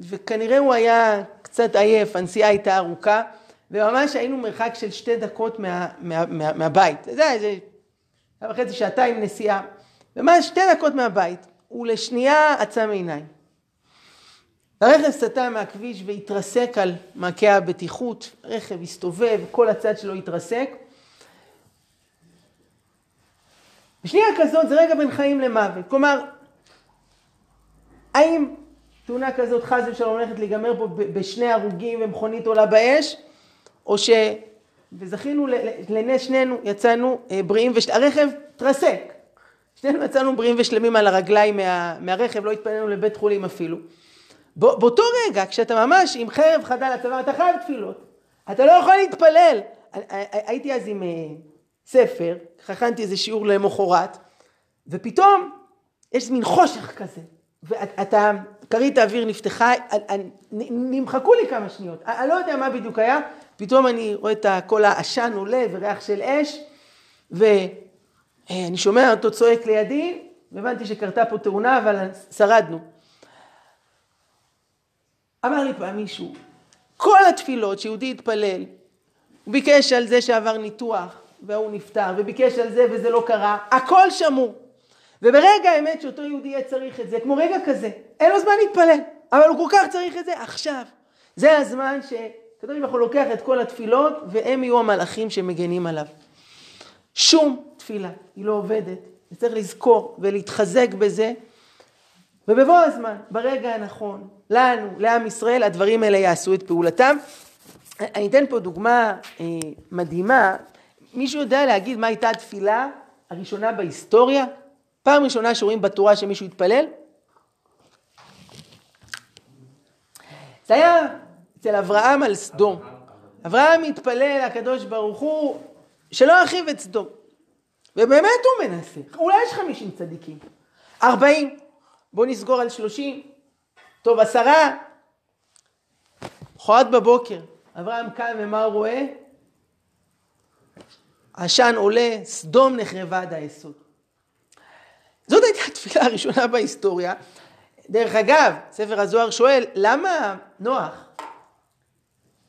וכנראה הוא היה קצת עייף, הנסיעה הייתה ארוכה, וממש היינו מרחק של שתי דקות מה, מה, מה, מהבית. זה היה איזה שעה וחצי, שעתיים נסיעה. ממש שתי דקות מהבית. הוא לשנייה עצם עיניים. הרכב סטה מהכביש והתרסק על מעקה הבטיחות, הרכב הסתובב, כל הצד שלו התרסק. בשנייה כזאת זה רגע בין חיים למוות. כלומר, האם תאונה כזאת חס ושלום הולכת להיגמר פה בשני הרוגים ומכונית עולה באש, או ש... וזכינו לנס שנינו, יצאנו אה, בריאים ושלמים, הרכב התרסק. שנינו יצאנו בריאים ושלמים על הרגליים מה... מהרכב, לא התפנינו לבית חולים אפילו. באותו רגע, כשאתה ממש עם חרב חדה לצוואר, אתה חייב תפילות. אתה לא יכול להתפלל. הייתי אז עם אה, ספר, הכנתי איזה שיעור למחרת, ופתאום יש מין חושך כזה. ואתה, כרית האוויר נפתחה, נמחקו לי כמה שניות. אני לא יודע מה בדיוק היה, פתאום אני רואה את כל העשן עולה וריח של אש, ואני שומע אותו צועק לידי, והבנתי שקרתה פה תאונה, אבל שרדנו. אמר לי פעם מישהו, כל התפילות שיהודי התפלל, הוא ביקש על זה שעבר ניתוח והוא נפטר, וביקש על זה וזה לא קרה, הכל שמור. וברגע האמת שאותו יהודי יהיה צריך את זה, כמו רגע כזה, אין לו זמן להתפלל, אבל הוא כל כך צריך את זה עכשיו. זה הזמן שקדוש ברוך הוא לוקח את כל התפילות, והם יהיו המלאכים שמגנים עליו. שום תפילה היא לא עובדת, וצריך לזכור ולהתחזק בזה, ובבוא הזמן, ברגע הנכון, לנו, לעם ישראל, הדברים האלה יעשו את פעולתם. אני אתן פה דוגמה אה, מדהימה. מישהו יודע להגיד מה הייתה התפילה הראשונה בהיסטוריה? פעם ראשונה שרואים בתורה שמישהו התפלל? זה היה אצל אברהם על סדום. אברהם התפלל לקדוש ברוך הוא שלא ירחיב את סדום. ובאמת הוא מנסה. אולי יש חמישים צדיקים. ארבעים. בואו נסגור על שלושים. טוב, עשרה. חורת בבוקר. אברהם קם ומה הוא רואה? עשן עולה, סדום נחרבה עד היסוד. זאת הייתה התפילה הראשונה בהיסטוריה. דרך אגב, ספר הזוהר שואל, למה נוח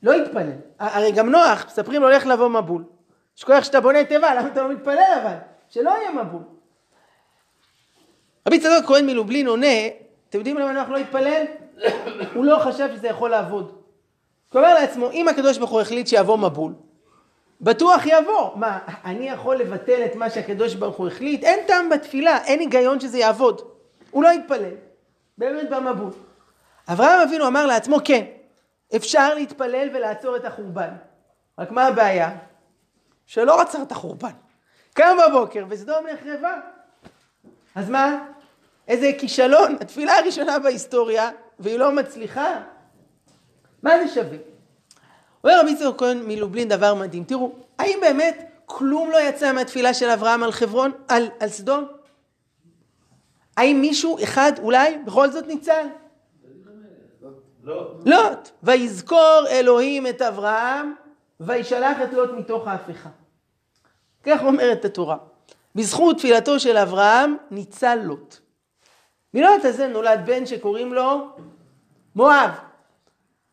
לא התפלל? הרי גם נוח, מספרים לו, הולך לבוא מבול. שכוח שאתה בונה תיבה, למה אתה לא מתפלל אבל? שלא יהיה מבול. רבי צדוק כהן מלובלין עונה, אתם יודעים למה נוח לא התפלל? הוא לא חשב שזה יכול לעבוד. הוא אומר לעצמו, אם הקדוש ברוך הוא החליט שיבוא מבול, בטוח יבוא. מה, אני יכול לבטל את מה שהקדוש ברוך הוא החליט? אין טעם בתפילה, אין היגיון שזה יעבוד. הוא לא יתפלל. באמת במבול. אברהם אבינו אמר לעצמו, כן, אפשר להתפלל ולעצור את החורבן. רק מה הבעיה? שלא עצר את החורבן. קם בבוקר וסדום נחרבה. אז מה? איזה כישלון, התפילה הראשונה בהיסטוריה, והיא לא מצליחה. מה זה שווה? אומר רבי יצחק כהן מלובלין דבר מדהים. תראו, האם באמת כלום לא יצא מהתפילה של אברהם על חברון, על, על סדום? האם מישהו אחד אולי בכל זאת ניצל? לא. לוט, ויזכור אלוהים את אברהם, וישלח את לוט מתוך ההפיכה. כך אומרת התורה. בזכות תפילתו של אברהם ניצל לוט. מלוט הזה נולד בן שקוראים לו מואב.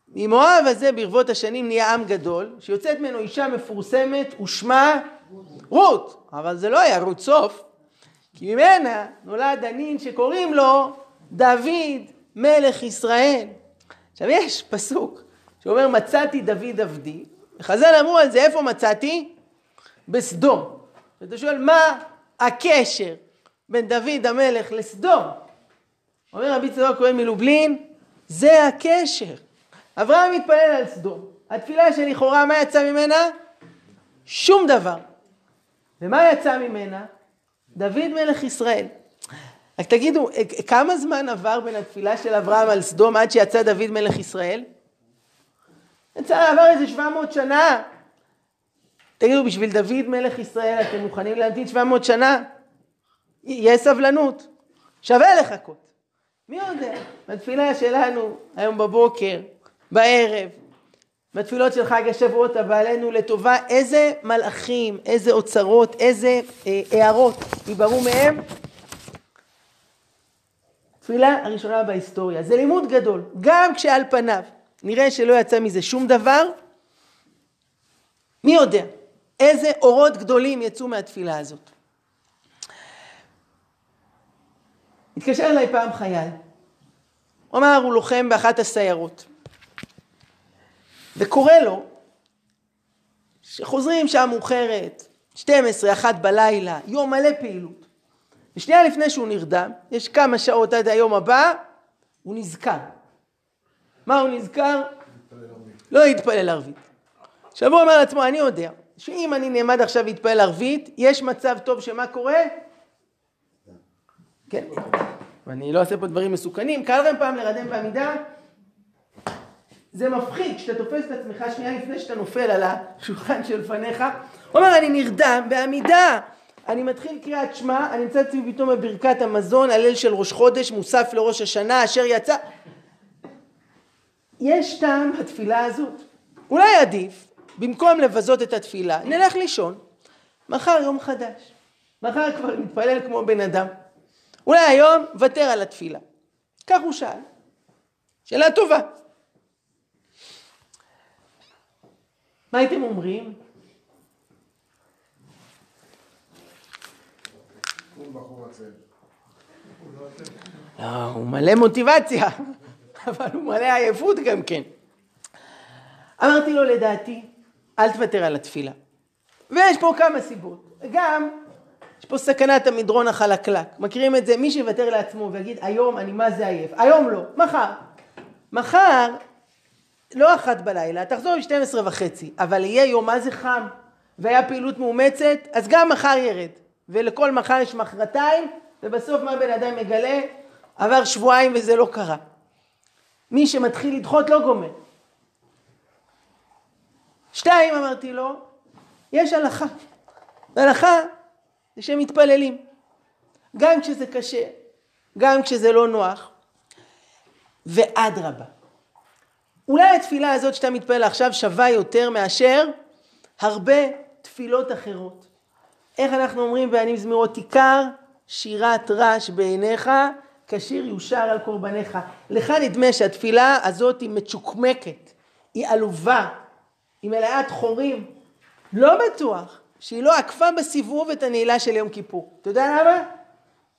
ממואב הזה ברבות השנים נהיה עם גדול, שיוצאת ממנו אישה מפורסמת ושמה רות. אבל זה לא היה רות סוף, כי ממנה נולד הנין שקוראים לו דוד מלך ישראל. עכשיו יש פסוק שאומר מצאתי דוד עבדי, וחז"ל אמרו על זה איפה מצאתי? בסדום. ואתה שואל מה הקשר בין דוד המלך לסדום? אומר רבי צדוק כהן מלובלין, זה הקשר. אברהם מתפלל על סדום. התפילה שלכאורה מה יצא ממנה? שום דבר. ומה יצא ממנה? דוד מלך ישראל. רק תגידו, כמה זמן עבר בין התפילה של אברהם על סדום עד שיצא דוד מלך ישראל? יצא עבר איזה 700 שנה. תגידו, בשביל דוד מלך ישראל אתם מוכנים להמתין 700 שנה? יש סבלנות. שווה לחכות. מי יודע? בתפילה שלנו, היום בבוקר, בערב, בתפילות של חג השבועות הבא עלינו לטובה, איזה מלאכים, איזה אוצרות, איזה אה, הערות ייבראו מהם? תפילה הראשונה בהיסטוריה. זה לימוד גדול. גם כשעל פניו נראה שלא יצא מזה שום דבר, מי יודע איזה אורות גדולים יצאו מהתפילה הזאת. התקשר אליי פעם חייל. הוא אמר, הוא לוחם באחת הסיירות. וקורא לו שחוזרים שעה מאוחרת, 12, 1 בלילה, יום מלא פעילות. ושנייה לפני שהוא נרדם, יש כמה שעות עד היום הבא, הוא נזכר. מה הוא נזכר? לא להתפלל ערבית. עכשיו הוא אמר לעצמו, אני יודע שאם אני נעמד עכשיו להתפלל ערבית, יש מצב טוב שמה קורה? כן. ואני לא אעשה פה דברים מסוכנים, קל לכם פעם לרדם בעמידה? זה מפחיד כשאתה תופס את עצמך שנייה לפני שאתה נופל על השולחן שלפניך. הוא אומר, אני נרדם בעמידה. אני מתחיל קריאת שמע, אני נמצא עצמי פתאום בברכת המזון, הלל של ראש חודש, מוסף לראש השנה, אשר יצא. יש טעם בתפילה הזאת. אולי עדיף, במקום לבזות את התפילה, נלך לישון. מחר יום חדש. מחר כבר נתפלל כמו בן אדם. אולי היום ותר על התפילה. כך הוא שאל. שאלה טובה. מה הייתם אומרים? לא, הוא מלא מוטיבציה, אבל הוא מלא עייפות גם כן. אמרתי לו, לדעתי, אל תוותר על התפילה. ויש פה כמה סיבות. גם, יש פה סכנת המדרון החלקלק. מכירים את זה? מי שיוותר לעצמו ויגיד, היום אני מה זה עייף. היום לא, מחר. מחר, לא אחת בלילה, תחזור ב-12 וחצי, אבל יהיה יום מה זה חם, והיה פעילות מאומצת, אז גם מחר ירד. ולכל מחר יש מחרתיים, ובסוף מה בן אדם מגלה? עבר שבועיים וזה לא קרה. מי שמתחיל לדחות לא גומר. שתיים, אמרתי לו, יש הלכה. והלכה זה שהם מתפללים. גם כשזה קשה, גם כשזה לא נוח. ואדרבה. אולי התפילה הזאת שאתה מתפלל עכשיו שווה יותר מאשר הרבה תפילות אחרות. איך אנחנו אומרים בענים זמירות עיקר שירת רש בעיניך כשיר יושר על קורבניך. לך נדמה שהתפילה הזאת היא מצ'וקמקת, היא עלובה, היא מלאת חורים. לא בטוח שהיא לא עקפה בסיבוב את הנעילה של יום כיפור. אתה יודע למה?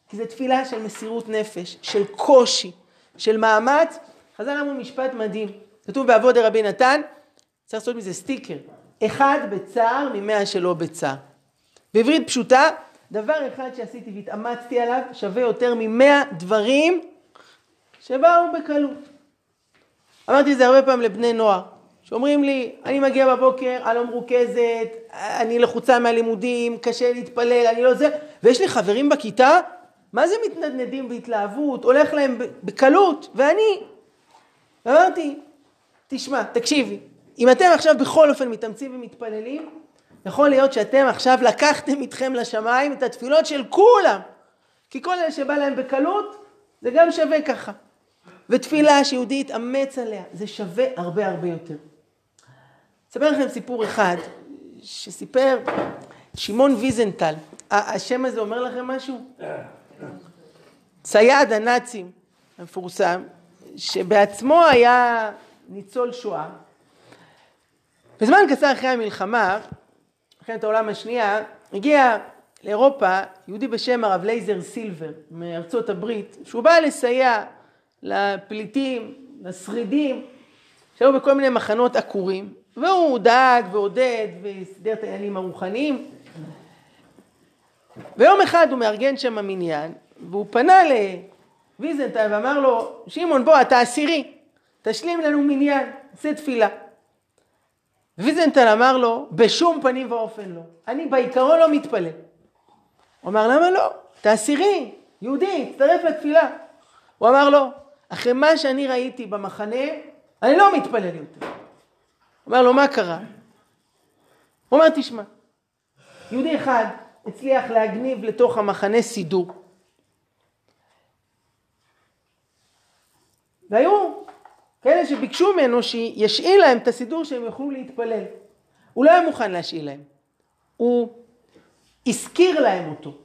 כי זו תפילה של מסירות נפש, של קושי, של מאמץ. חז"ל אמרו משפט מדהים, כתוב בעבוד רבי נתן, צריך לעשות מזה סטיקר, אחד בצער ממאה שלא בצער. בעברית פשוטה, דבר אחד שעשיתי והתאמצתי עליו שווה יותר ממאה דברים שבאו בקלות. אמרתי את זה הרבה פעמים לבני נוער, שאומרים לי, אני מגיע בבוקר, אני לא מרוכזת, אני לחוצה מהלימודים, קשה להתפלל, אני לא זה, ויש לי חברים בכיתה מה זה מתנדנדים בהתלהבות, הולך להם בקלות, ואני אמרתי, תשמע, תקשיבי, אם אתם עכשיו בכל אופן מתאמצים ומתפללים, יכול להיות שאתם עכשיו לקחתם איתכם לשמיים את התפילות של כולם. כי כל אלה שבא להם בקלות, זה גם שווה ככה. ותפילה שיהודי יתאמץ עליה, זה שווה הרבה הרבה יותר. אספר לכם סיפור אחד שסיפר שמעון ויזנטל. השם הזה אומר לכם משהו? צייד הנאצים המפורסם, שבעצמו היה ניצול שואה. בזמן קצר אחרי המלחמה, מלחמת העולם השנייה, הגיע לאירופה יהודי בשם הרב לייזר סילבר מארצות הברית, שהוא בא לסייע לפליטים, לשרידים, שהיו בכל מיני מחנות עקורים, והוא דאג ועודד וסידר את העניינים הרוחניים. ויום אחד הוא מארגן שם מניין, והוא פנה לוויזנטל ואמר לו, שמעון בוא אתה עשירי, תשלים לנו מניין, עשה תפילה. ויזנטל אמר לו, בשום פנים ואופן לא. אני בעיקרון לא מתפלל. הוא אמר, למה לא? אתה עשירי, יהודי, תצטרף לתפילה. הוא אמר לו, אחרי מה שאני ראיתי במחנה, אני לא מתפלל יותר. הוא אומר לו, מה קרה? הוא אומר, תשמע, יהודי אחד הצליח להגניב לתוך המחנה סידור. והיו כאלה שביקשו ממנו שישאיל להם את הסידור שהם יוכלו להתפלל. הוא לא היה מוכן להשאיל להם. הוא הזכיר להם אותו.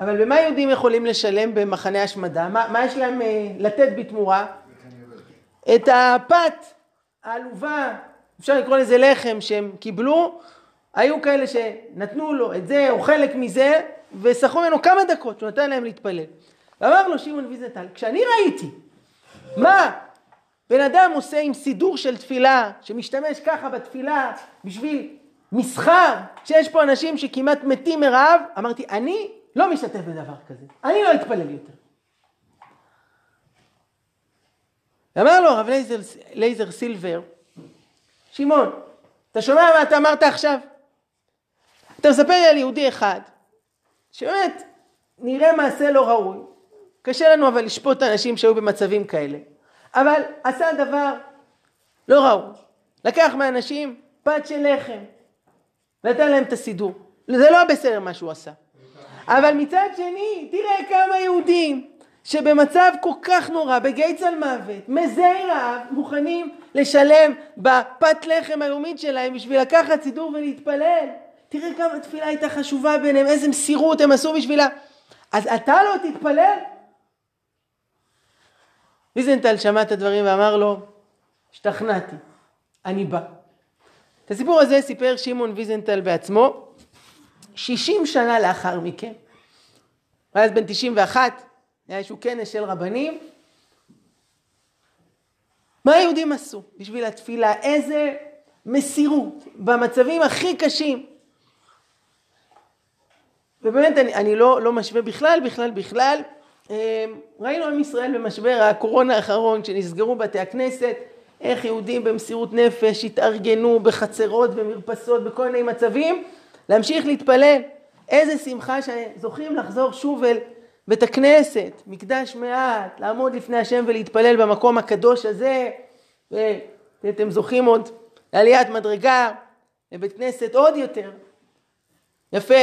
אבל במה יהודים יכולים לשלם במחנה השמדה? מה, מה יש להם אה, לתת בתמורה? את הפת העלובה, אפשר לקרוא לזה לחם שהם קיבלו, היו כאלה שנתנו לו את זה או חלק מזה וסחרו ממנו כמה דקות שהוא נתן להם להתפלל. ואמר לו שמעון ויזנטל, כשאני ראיתי מה בן אדם עושה עם סידור של תפילה, שמשתמש ככה בתפילה בשביל מסחר, שיש פה אנשים שכמעט מתים מרעב, אמרתי, אני לא משתתף בדבר כזה, אני לא אתפלל יותר. אמר לו הרב לייזר, לייזר סילבר, שמעון, אתה שומע מה אתה אמרת עכשיו? אתה מספר לי על יהודי אחד, שבאמת נראה מעשה לא ראוי, קשה לנו אבל לשפוט אנשים שהיו במצבים כאלה. אבל עשה דבר לא ראוי. לקח מאנשים פת של לחם, ונתן להם את הסידור. זה לא בסדר מה שהוא עשה. אבל מצד שני, תראה כמה יהודים שבמצב כל כך נורא, בגיא צל מוות, מזי רעב, מוכנים לשלם בפת לחם היומית שלהם בשביל לקחת סידור ולהתפלל. תראה כמה תפילה הייתה חשובה ביניהם, איזה מסירות הם עשו בשבילה. אז אתה לא תתפלל? ויזנטל שמע את הדברים ואמר לו, השתכנעתי, אני בא. את הסיפור הזה סיפר שמעון ויזנטל בעצמו 60 שנה לאחר מכן. הוא היה אז בן 91, היה איזשהו כנס של רבנים. מה היהודים עשו בשביל התפילה? איזה מסירות במצבים הכי קשים. ובאמת אני, אני לא, לא משווה בכלל, בכלל, בכלל ראינו עם ישראל במשבר הקורונה האחרון, כשנסגרו בתי הכנסת, איך יהודים במסירות נפש התארגנו בחצרות, במרפסות, בכל מיני מצבים, להמשיך להתפלל. איזה שמחה שזוכים לחזור שוב אל בית הכנסת, מקדש מעט, לעמוד לפני השם ולהתפלל במקום הקדוש הזה, ואתם זוכים עוד לעליית מדרגה, לבית כנסת עוד יותר. יפה,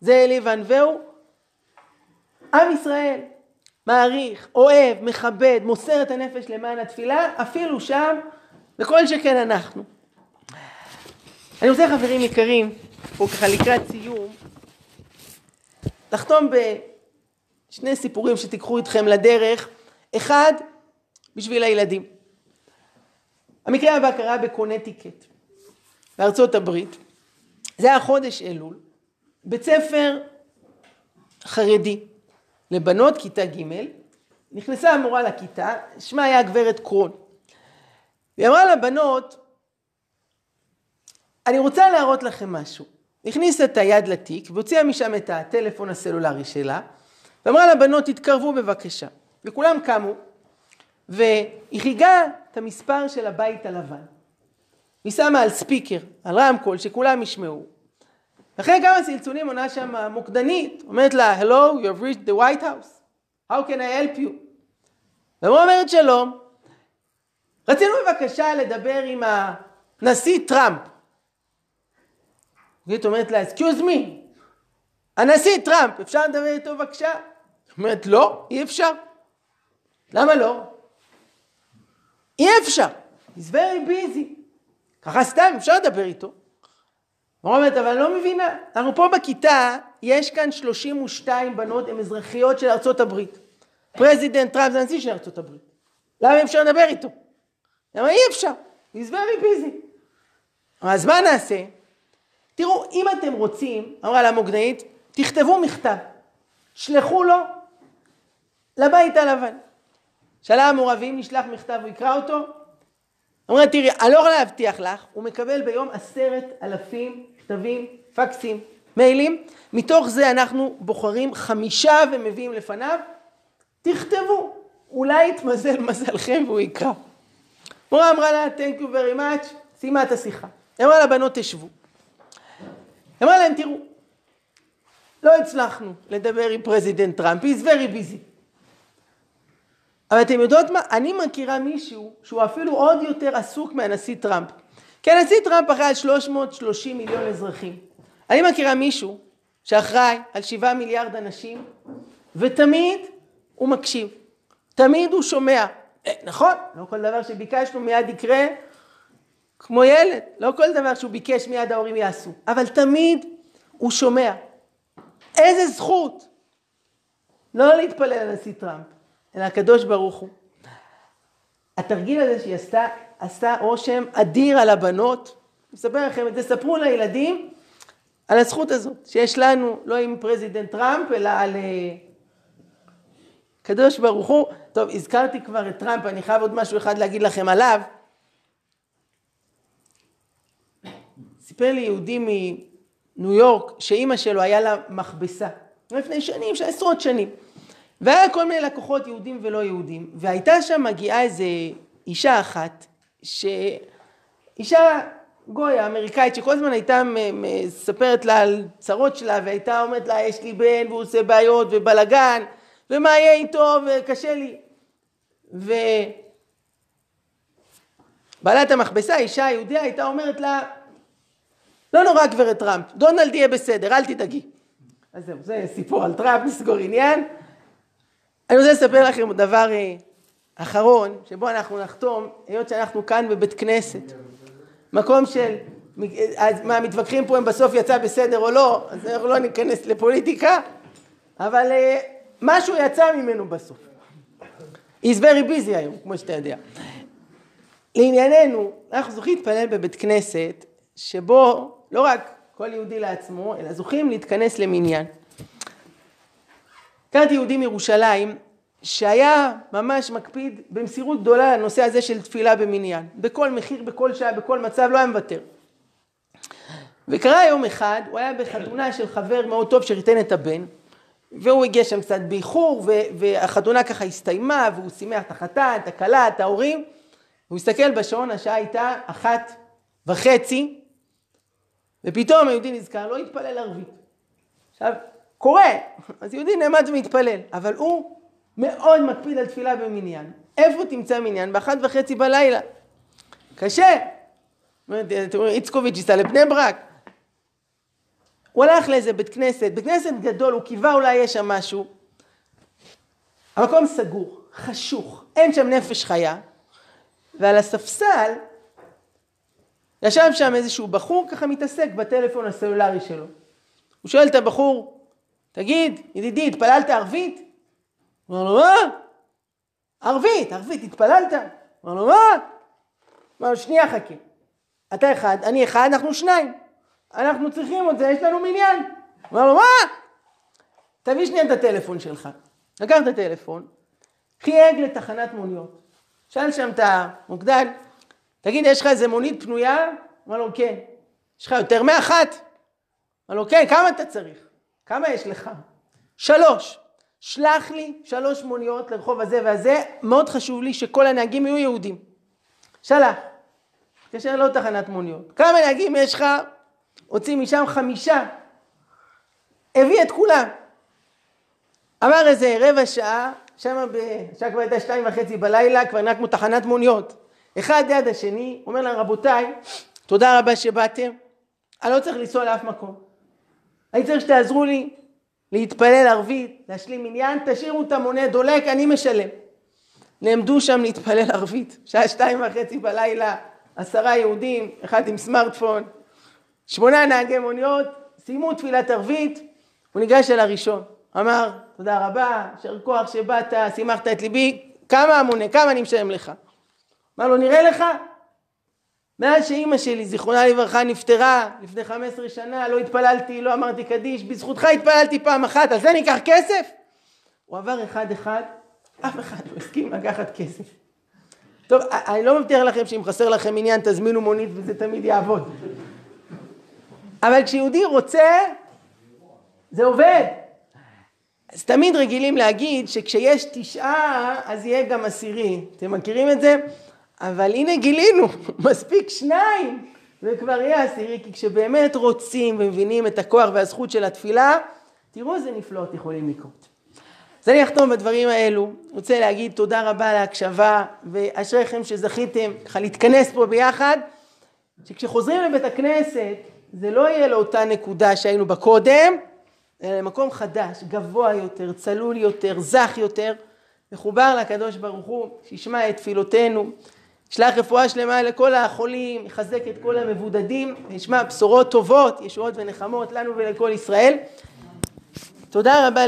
זה אלי וענווהו. עם ישראל, מעריך, אוהב, מכבד, מוסר את הנפש למען התפילה, אפילו שם, וכל שכן אנחנו. אני רוצה חברים יקרים, פה ככה לקראת סיום, לחתום בשני סיפורים שתיקחו איתכם לדרך. אחד, בשביל הילדים. המקרה הבא קרה בקונטיקט, בארצות הברית. זה היה חודש אלול, בית ספר חרדי. לבנות כיתה ג', נכנסה המורה לכיתה, שמה היה הגברת קרון. והיא אמרה לבנות, אני רוצה להראות לכם משהו. הכניסה את היד לתיק והוציאה משם את הטלפון הסלולרי שלה, ואמרה לבנות, תתקרבו בבקשה. וכולם קמו, והיא חיגה את המספר של הבית הלבן. היא שמה על ספיקר, על רמקול, שכולם ישמעו. אחרי כמה צלצולים עונה שם המוקדנית, אומרת לה, Hello, you have reached the White House, how can I help you? והיא אומרת שלום, רצינו בבקשה לדבר עם הנשיא טראמפ. היא אומרת לה, excuse me, הנשיא טראמפ, אפשר לדבר איתו בבקשה? היא אומרת, לא, אי אפשר. למה לא? אי אפשר. He's very busy. ככה סתם, אפשר לדבר איתו. אומרת, אבל אני לא מבינה. אנחנו פה בכיתה, יש כאן 32 בנות, הן אזרחיות של ארצות הברית. President טראמפ זה הנשיא של ארצות הברית. למה אי אפשר לדבר איתו? למה אי אפשר? He's very busy. אז מה נעשה? תראו, אם אתם רוצים, אמרה לה מוקדנית, תכתבו מכתב. שלחו לו לבית הלבן. שאלה המעורבים, נשלח מכתב, הוא יקרא אותו? אומרת, תראי, אני לא יכולה להבטיח לך, הוא מקבל ביום עשרת אלפים מכתבים, פקסים, מיילים, מתוך זה אנחנו בוחרים חמישה ומביאים לפניו, תכתבו, אולי יתמזל מזלכם והוא יקרא. מורה אמרה לה, Thank you very much, סיימה את השיחה. אמרה לבנות, תשבו. היא אמרה להם, תראו, לא הצלחנו לדבר עם President טראמפ, he's very busy. אבל אתם יודעות מה? אני מכירה מישהו שהוא אפילו עוד יותר עסוק מהנשיא טראמפ. כי הנשיא טראמפ אחראי על 330 מיליון אזרחים. אני מכירה מישהו שאחראי על 7 מיליארד אנשים, ותמיד הוא מקשיב. תמיד הוא שומע. אה, נכון, לא כל דבר שביקשנו מיד יקרה כמו ילד. לא כל דבר שהוא ביקש מיד ההורים יעשו. אבל תמיד הוא שומע. איזה זכות לא להתפלל על הנשיא טראמפ. אלא הקדוש ברוך הוא. התרגיל הזה שהיא עשתה, עשתה רושם אדיר על הבנות. אספר לכם את זה, ספרו לילדים על הזכות הזאת, שיש לנו, לא עם President טראמפ, אלא על אה, קדוש ברוך הוא. טוב, הזכרתי כבר את טראמפ, אני חייב עוד משהו אחד להגיד לכם עליו. סיפר לי יהודי מניו יורק, שאימא שלו היה לה מכבסה, לפני שנים, עשרות שנים. והיה כל מיני לקוחות יהודים ולא יהודים, והייתה שם מגיעה איזה אישה אחת, שאישה גויה אמריקאית שכל הזמן הייתה מספרת לה על צרות שלה והייתה אומרת לה יש לי בן והוא עושה בעיות ובלאגן ומה יהיה איתו וקשה לי. ובעלת המכבסה, אישה יהודיה, הייתה אומרת לה לא נורא גברת טראמפ, דונלד יהיה בסדר, אל תדאגי. אז זהו, זה סיפור על טראמפ, נסגור עניין. אני רוצה לספר לכם דבר אה, אחרון, שבו אנחנו נחתום, היות שאנחנו כאן בבית כנסת, מקום של, אז מה, מתווכחים פה אם בסוף יצא בסדר או לא, אז אנחנו לא ניכנס לפוליטיקה, אבל uh, משהו יצא ממנו בסוף. He's very busy היום, כמו שאתה יודע. לענייננו, אנחנו זוכים להתפלל בבית כנסת, שבו לא רק כל יהודי לעצמו, אלא זוכים להתכנס למניין. הכרתי יהודי מירושלים שהיה ממש מקפיד במסירות גדולה על הנושא הזה של תפילה במניין. בכל מחיר, בכל שעה, בכל מצב, לא היה מוותר. וקרה יום אחד, הוא היה בחתונה של חבר מאוד טוב שריתן את הבן, והוא הגיע שם קצת באיחור, והחתונה ככה הסתיימה, והוא שימח את החתן, את הכלה, את ההורים. הוא הסתכל בשעון, השעה הייתה אחת וחצי, ופתאום היהודי נזכר, לא התפלל ערבית. עכשיו, קורה, אז יהודי נעמד ומתפלל, אבל הוא מאוד מקפיד על תפילה במניין. איפה תמצא מניין? באחת וחצי בלילה. קשה. איצקוביץ' ייסע לבני ברק. הוא הלך לאיזה בית כנסת, בית כנסת גדול, הוא קיווה אולי יש שם משהו. המקום סגור, חשוך, אין שם נפש חיה, ועל הספסל ישב שם איזשהו בחור ככה מתעסק בטלפון הסלולרי שלו. הוא שואל את הבחור, תגיד, ידידי, התפללת ערבית? אומר לו, מה? ערבית, ערבית, התפללת? אומר לו, מה? אומר לו, שנייה חכה. אתה אחד, אני אחד, אנחנו שניים. אנחנו צריכים את זה, יש לנו מניין. אומר לו, מה? תביא שנייה את הטלפון שלך. לקח את הטלפון, חייג לתחנת מוניות. שאל שם את המוקדן, תגיד, יש לך איזה מונית פנויה? אומר לו, כן. יש לך יותר מאחת? אומר לו, כן, כמה אתה צריך? כמה יש לך? שלוש. שלח לי שלוש מוניות לרחוב הזה והזה, מאוד חשוב לי שכל הנהגים יהיו יהודים. שלח. התקשר לעוד תחנת מוניות. כמה נהגים יש לך? הוציא משם חמישה הביא את כולם. עבר איזה רבע שעה, שם השעה כבר הייתה שתיים וחצי בלילה, כבר נראה כמו תחנת מוניות. אחד ליד השני, אומר להם, רבותיי, תודה רבה שבאתם, אני לא צריך לנסוע לאף מקום. אני צריך שתעזרו לי להתפלל ערבית, להשלים עניין, תשאירו את המונה דולק, אני משלם. נעמדו שם להתפלל ערבית, שעה שתיים וחצי בלילה, עשרה יהודים, אחד עם סמארטפון, שמונה נהגי מוניות, סיימו תפילת ערבית, הוא ניגש אל הראשון, אמר, תודה רבה, יישר כוח שבאת, שימחת את ליבי, כמה המונה, כמה אני משלם לך? אמר לו, נראה לך? מאז שאימא שלי, זיכרונה לברכה, נפטרה לפני 15 שנה, לא התפללתי, לא אמרתי קדיש, בזכותך התפללתי פעם אחת, על זה ניקח כסף? הוא עבר אחד-אחד, אף אחד לא הסכים לקחת כסף. טוב, אני לא מבטיח לכם שאם חסר לכם עניין תזמינו מונית וזה תמיד יעבוד. אבל כשיהודי רוצה, זה עובד. אז תמיד רגילים להגיד שכשיש תשעה, אז יהיה גם עשירי. אתם מכירים את זה? אבל הנה גילינו, מספיק שניים, וכבר יהיה עשירי, כי כשבאמת רוצים ומבינים את הכוח והזכות של התפילה, תראו איזה נפלאות יכולים לקרות. אז אני אחתום בדברים האלו, רוצה להגיד תודה רבה על ההקשבה, ואשריכם שזכיתם ככה להתכנס פה ביחד, שכשחוזרים לבית הכנסת, זה לא יהיה לאותה נקודה שהיינו בה קודם, אלא למקום חדש, גבוה יותר, צלול יותר, זך יותר, מחובר לקדוש ברוך הוא, שישמע את תפילותינו, ישלח רפואה שלמה לכל החולים, יחזק את כל המבודדים, וישמע בשורות טובות, ישועות ונחמות לנו ולכל ישראל. תודה רבה